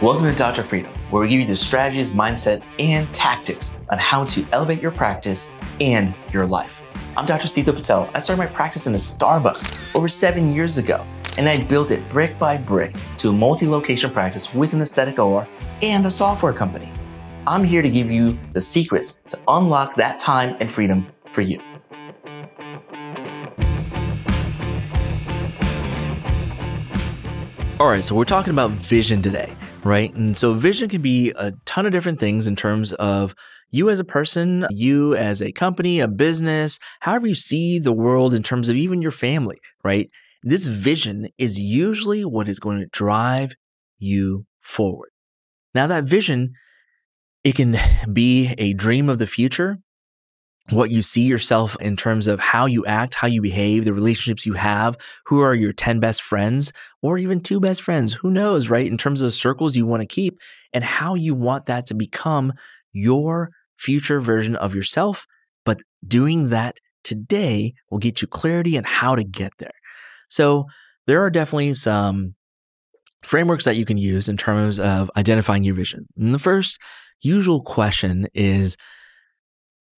Welcome to Dr. Freedom, where we give you the strategies, mindset, and tactics on how to elevate your practice and your life. I'm Dr. Sitha Patel. I started my practice in a Starbucks over seven years ago, and I built it brick by brick to a multi location practice with an aesthetic OR and a software company. I'm here to give you the secrets to unlock that time and freedom for you. All right, so we're talking about vision today right? And so vision can be a ton of different things in terms of you as a person, you as a company, a business, however you see the world in terms of even your family, right? This vision is usually what is going to drive you forward. Now, that vision, it can be a dream of the future what you see yourself in terms of how you act, how you behave, the relationships you have, who are your 10 best friends, or even two best friends, who knows, right? In terms of the circles you want to keep and how you want that to become your future version of yourself. But doing that today will get you clarity on how to get there. So there are definitely some frameworks that you can use in terms of identifying your vision. And the first usual question is,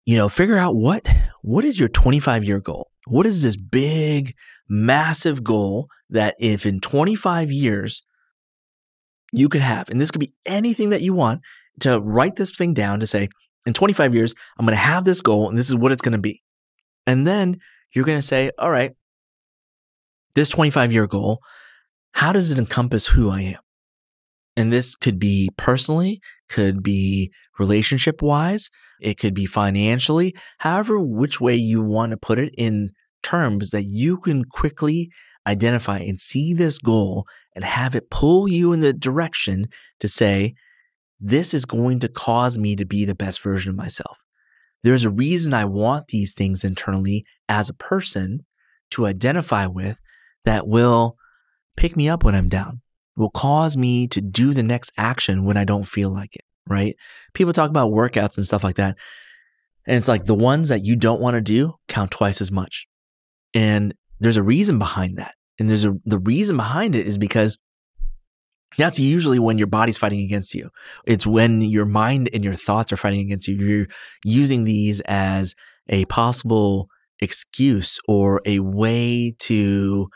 you know, figure out what what is your 25 year goal? What is this big, massive goal that if in 25 years you could have, and this could be anything that you want, to write this thing down to say, in 25 years, I'm going to have this goal and this is what it's going to be. And then you're going to say, all right, this 25 year goal, how does it encompass who I am? And this could be personally, could be relationship wise, it could be financially, however, which way you want to put it in terms that you can quickly identify and see this goal and have it pull you in the direction to say, this is going to cause me to be the best version of myself. There's a reason I want these things internally as a person to identify with that will pick me up when I'm down, will cause me to do the next action when I don't feel like it right? People talk about workouts and stuff like that. And it's like the ones that you don't want to do count twice as much. And there's a reason behind that. And there's a, the reason behind it is because that's usually when your body's fighting against you. It's when your mind and your thoughts are fighting against you. You're using these as a possible excuse or a way to,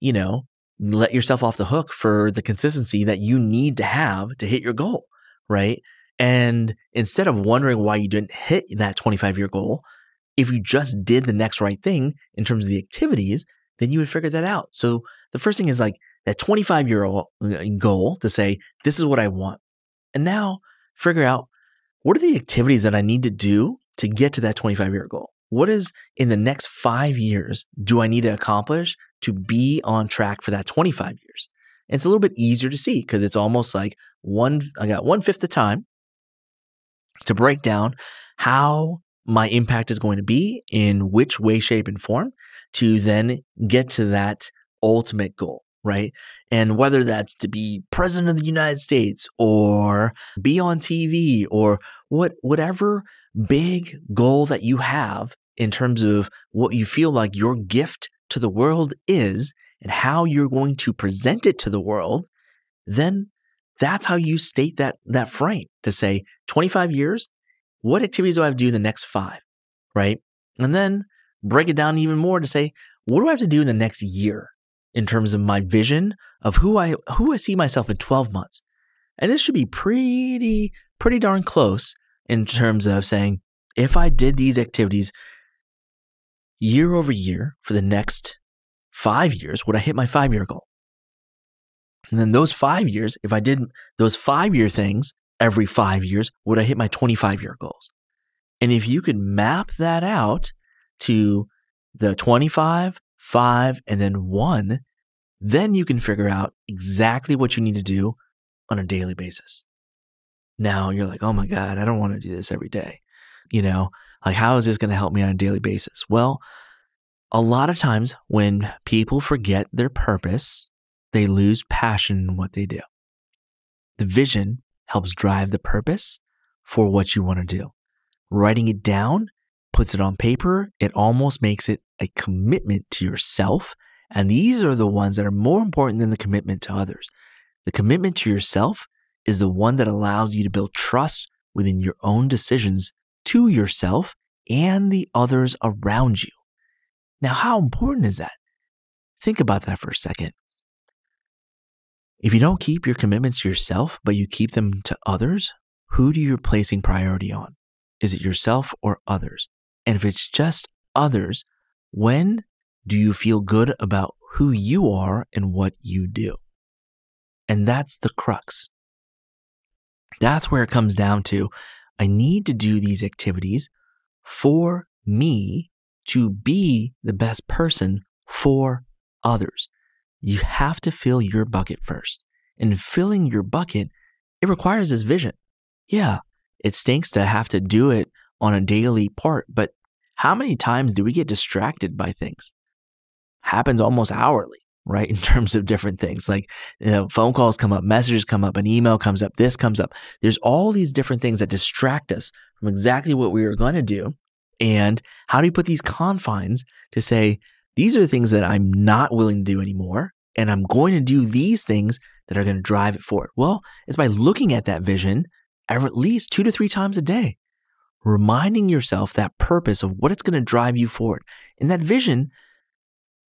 you know, let yourself off the hook for the consistency that you need to have to hit your goal, right? And instead of wondering why you didn't hit that 25 year goal, if you just did the next right thing in terms of the activities, then you would figure that out. So the first thing is like that 25 year old uh, goal to say, this is what I want. And now figure out what are the activities that I need to do to get to that 25 year goal? What is in the next five years do I need to accomplish to be on track for that 25 years? And it's a little bit easier to see because it's almost like one, I got one fifth the time to break down how my impact is going to be in which way, shape, and form to then get to that ultimate goal, right? And whether that's to be president of the United States or be on TV or what whatever big goal that you have in terms of what you feel like your gift to the world is and how you're going to present it to the world, then that's how you state that, that frame to say 25 years, what activities do I have to do in the next five? Right. And then break it down even more to say, what do I have to do in the next year in terms of my vision of who I, who I see myself in 12 months? And this should be pretty, pretty darn close in terms of saying, if I did these activities year over year for the next five years, would I hit my five year goal? And then those five years, if I did those five year things every five years, would I hit my 25 year goals? And if you could map that out to the 25, five, and then one, then you can figure out exactly what you need to do on a daily basis. Now you're like, oh my God, I don't want to do this every day. You know, like how is this going to help me on a daily basis? Well, a lot of times when people forget their purpose they lose passion in what they do. The vision helps drive the purpose for what you want to do. Writing it down puts it on paper. It almost makes it a commitment to yourself. And these are the ones that are more important than the commitment to others. The commitment to yourself is the one that allows you to build trust within your own decisions to yourself and the others around you. Now, how important is that? Think about that for a second. If you don't keep your commitments to yourself, but you keep them to others, who do you placing priority on? Is it yourself or others? And if it's just others, when do you feel good about who you are and what you do? And that's the crux. That's where it comes down to. I need to do these activities for me to be the best person for others. You have to fill your bucket first. And filling your bucket, it requires this vision. Yeah, it stinks to have to do it on a daily part, but how many times do we get distracted by things? Happens almost hourly, right? In terms of different things like you know, phone calls come up, messages come up, an email comes up, this comes up. There's all these different things that distract us from exactly what we were going to do. And how do you put these confines to say, these are the things that I'm not willing to do anymore. And I'm going to do these things that are going to drive it forward. Well, it's by looking at that vision at least two to three times a day, reminding yourself that purpose of what it's going to drive you forward. And that vision,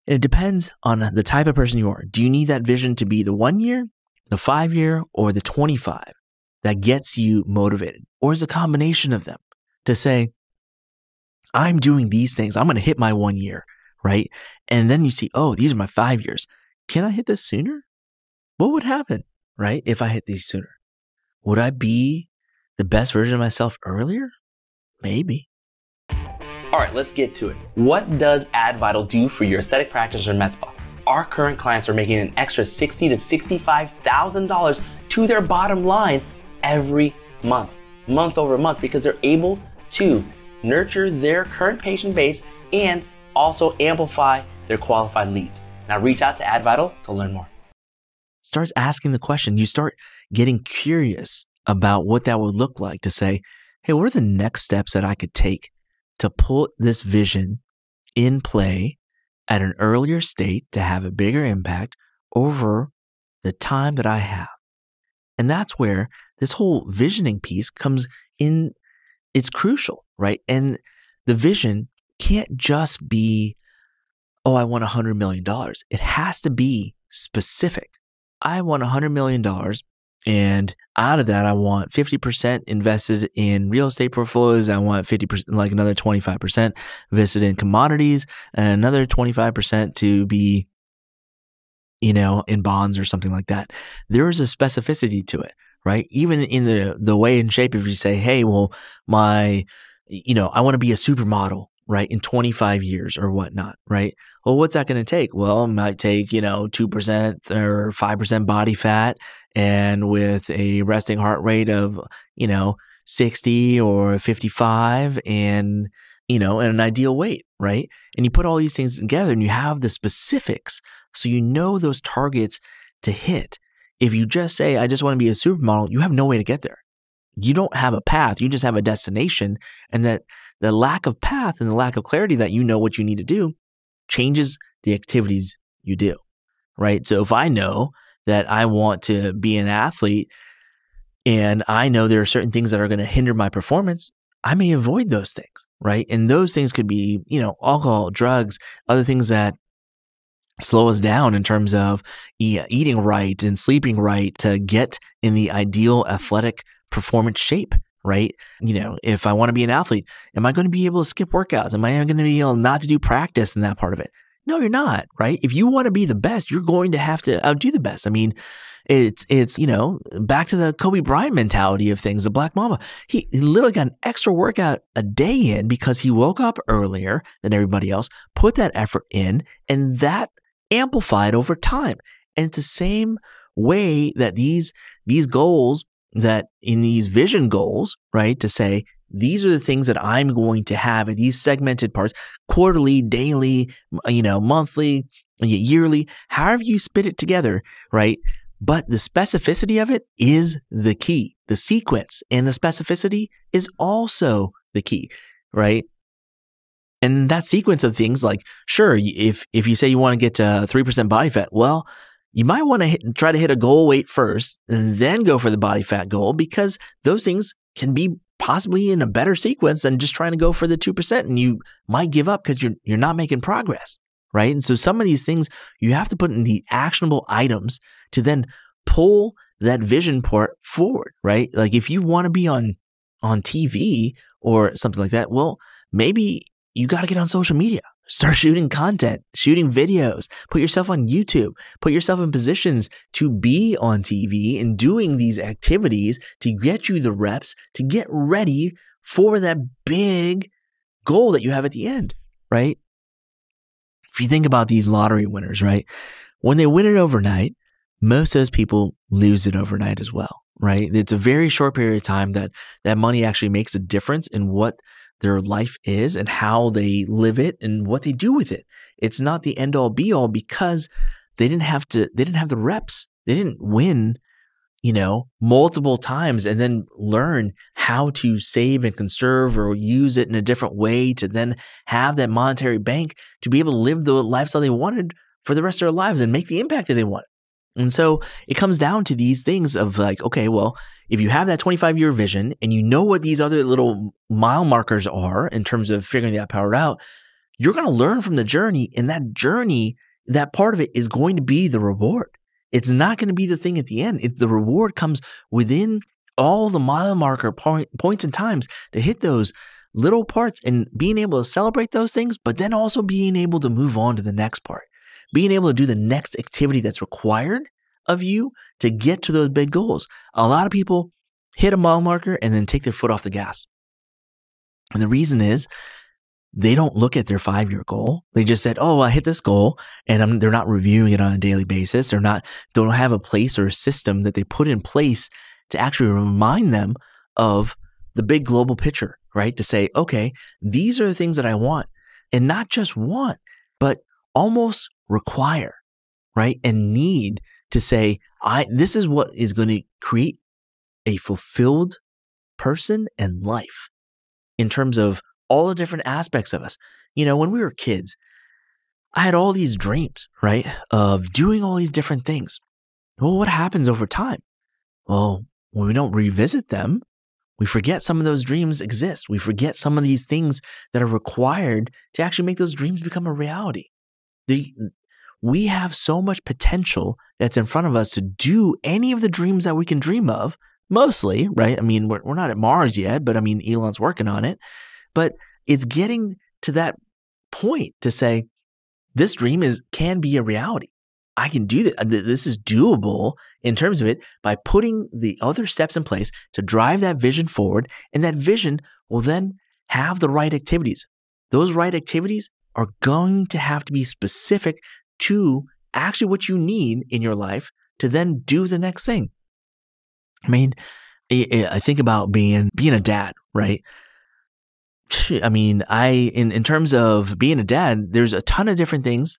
it depends on the type of person you are. Do you need that vision to be the one year, the five year, or the 25 that gets you motivated? Or is a combination of them to say, I'm doing these things. I'm going to hit my one year, right? And then you see, oh, these are my five years. Can I hit this sooner? What would happen, right? If I hit these sooner? Would I be the best version of myself earlier? Maybe. All right, let's get to it. What does AdVital do for your aesthetic practice or med spa? Our current clients are making an extra sixty to sixty-five thousand dollars to their bottom line every month, month over month, because they're able to nurture their current patient base and also amplify their qualified leads. Now reach out to AdVital to learn more. Starts asking the question. You start getting curious about what that would look like to say, hey, what are the next steps that I could take to put this vision in play at an earlier state to have a bigger impact over the time that I have? And that's where this whole visioning piece comes in. It's crucial, right? And the vision can't just be, oh, I want $100 million. It has to be specific. I want $100 million and out of that, I want 50% invested in real estate portfolios. I want 50%, like another 25% invested in commodities and another 25% to be, you know, in bonds or something like that. There is a specificity to it, right? Even in the, the way and shape, if you say, Hey, well, my, you know, I want to be a supermodel, right? In 25 years or whatnot, right? Well, what's that going to take? Well, it might take, you know, 2% or 5% body fat and with a resting heart rate of, you know, 60 or 55 and, you know, and an ideal weight, right? And you put all these things together and you have the specifics so you know those targets to hit. If you just say, I just want to be a supermodel, you have no way to get there. You don't have a path, you just have a destination. And that the lack of path and the lack of clarity that you know what you need to do changes the activities you do, right? So if I know that I want to be an athlete and I know there are certain things that are going to hinder my performance, I may avoid those things, right? And those things could be, you know, alcohol, drugs, other things that slow us down in terms of eating right and sleeping right to get in the ideal athletic performance shape right? You know, if I want to be an athlete, am I going to be able to skip workouts? Am I going to be able not to do practice in that part of it? No, you're not, right? If you want to be the best, you're going to have to outdo the best. I mean, it's it's you know back to the Kobe Bryant mentality of things. The Black Mamba, he, he literally got an extra workout a day in because he woke up earlier than everybody else, put that effort in, and that amplified over time. And it's the same way that these these goals that in these vision goals, right, to say, these are the things that I'm going to have in these segmented parts, quarterly, daily, you know, monthly, yearly, however you spit it together, right? But the specificity of it is the key. The sequence and the specificity is also the key, right? And that sequence of things like, sure, if, if you say you want to get to 3% body fat, well, you might want to try to hit a goal weight first and then go for the body fat goal because those things can be possibly in a better sequence than just trying to go for the 2% and you might give up because you're you're not making progress right? And so some of these things you have to put in the actionable items to then pull that vision part forward right? Like if you want to be on on TV or something like that well maybe you got to get on social media start shooting content, shooting videos, put yourself on YouTube, put yourself in positions to be on TV and doing these activities to get you the reps to get ready for that big goal that you have at the end, right? If you think about these lottery winners, right? When they win it overnight, most of those people lose it overnight as well, right? It's a very short period of time that that money actually makes a difference in what their life is and how they live it and what they do with it. It's not the end all be all because they didn't have to, they didn't have the reps. They didn't win, you know, multiple times and then learn how to save and conserve or use it in a different way to then have that monetary bank to be able to live the lifestyle they wanted for the rest of their lives and make the impact that they want. And so it comes down to these things of like, okay, well, if you have that 25 year vision and you know what these other little mile markers are in terms of figuring that power out, you're going to learn from the journey. And that journey, that part of it is going to be the reward. It's not going to be the thing at the end. It, the reward comes within all the mile marker point, points and times to hit those little parts and being able to celebrate those things, but then also being able to move on to the next part, being able to do the next activity that's required of you to get to those big goals. A lot of people hit a mile marker and then take their foot off the gas. And the reason is they don't look at their five year goal. They just said, Oh, I hit this goal and I'm, they're not reviewing it on a daily basis. They're not, don't have a place or a system that they put in place to actually remind them of the big global picture, right? To say, okay, these are the things that I want and not just want, but almost require, right? And need to say, I, this is what is going to create a fulfilled person and life in terms of all the different aspects of us. You know, when we were kids, I had all these dreams, right, of doing all these different things. Well, what happens over time? Well, when we don't revisit them, we forget some of those dreams exist. We forget some of these things that are required to actually make those dreams become a reality. The, we have so much potential that's in front of us to do any of the dreams that we can dream of, mostly, right? I mean, we're, we're not at Mars yet, but I mean, Elon's working on it. But it's getting to that point to say, this dream is can be a reality. I can do this. This is doable in terms of it by putting the other steps in place to drive that vision forward. And that vision will then have the right activities. Those right activities are going to have to be specific to actually what you need in your life to then do the next thing. I mean, I think about being being a dad, right? I mean, I in in terms of being a dad, there's a ton of different things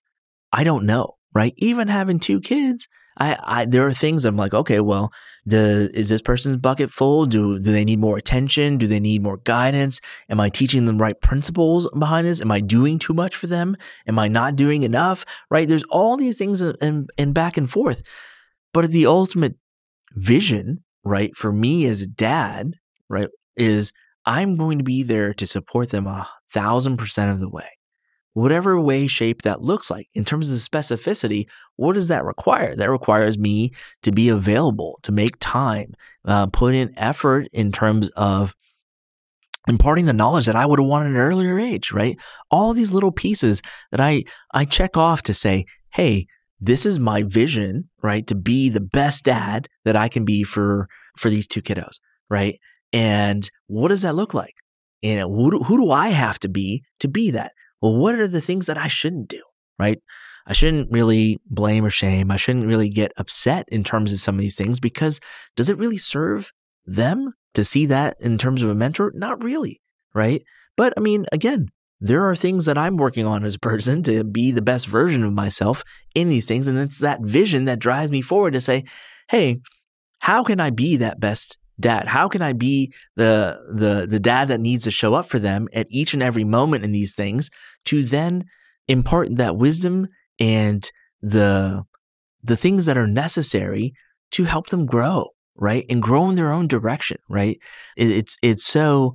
I don't know, right? Even having two kids, I, I there are things I'm like, okay, well, the is this person's bucket full? Do do they need more attention? Do they need more guidance? Am I teaching them right principles behind this? Am I doing too much for them? Am I not doing enough? Right? There's all these things in, in back and forth. But the ultimate vision, right, for me as a dad, right, is I'm going to be there to support them a thousand percent of the way whatever way, shape that looks like. In terms of specificity, what does that require? That requires me to be available, to make time, uh, put in effort in terms of imparting the knowledge that I would have wanted at an earlier age, right? All these little pieces that I, I check off to say, hey, this is my vision, right? To be the best dad that I can be for, for these two kiddos, right? And what does that look like? And who do, who do I have to be to be that? Well, what are the things that I shouldn't do? Right. I shouldn't really blame or shame. I shouldn't really get upset in terms of some of these things because does it really serve them to see that in terms of a mentor? Not really. Right. But I mean, again, there are things that I'm working on as a person to be the best version of myself in these things. And it's that vision that drives me forward to say, hey, how can I be that best dad? How can I be the the the dad that needs to show up for them at each and every moment in these things to then impart that wisdom and the the things that are necessary to help them grow, right? And grow in their own direction, right? It, it's, it's so,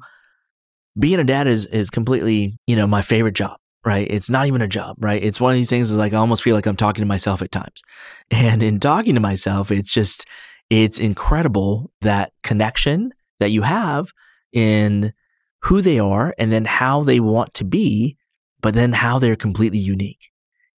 being a dad is, is completely, you know, my favorite job, right? It's not even a job, right? It's one of these things is like, I almost feel like I'm talking to myself at times. And in talking to myself, it's just, it's incredible that connection that you have in who they are and then how they want to be, but then how they're completely unique.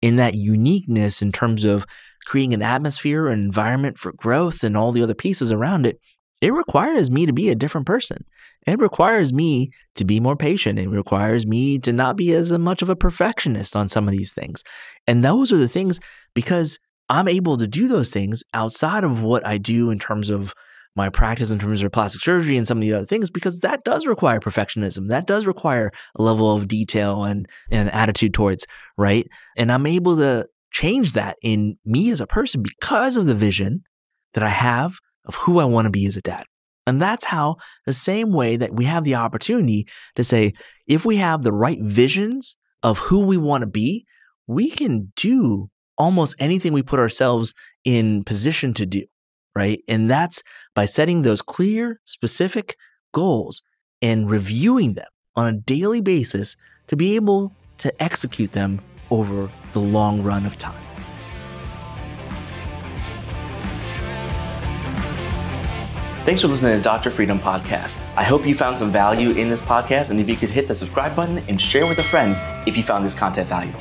In that uniqueness in terms of creating an atmosphere, an environment for growth and all the other pieces around it, it requires me to be a different person. It requires me to be more patient. It requires me to not be as much of a perfectionist on some of these things. And those are the things because I'm able to do those things outside of what I do in terms of my practice in terms of plastic surgery and some of the other things because that does require perfectionism. That does require a level of detail and, and attitude towards, right? And I'm able to change that in me as a person because of the vision that I have of who I want to be as a dad. And that's how the same way that we have the opportunity to say, if we have the right visions of who we want to be, we can do almost anything we put ourselves in position to do, right? And that's by setting those clear, specific goals and reviewing them on a daily basis to be able to execute them over the long run of time. Thanks for listening to Dr. Freedom Podcast. I hope you found some value in this podcast, and if you could hit the subscribe button and share with a friend if you found this content valuable.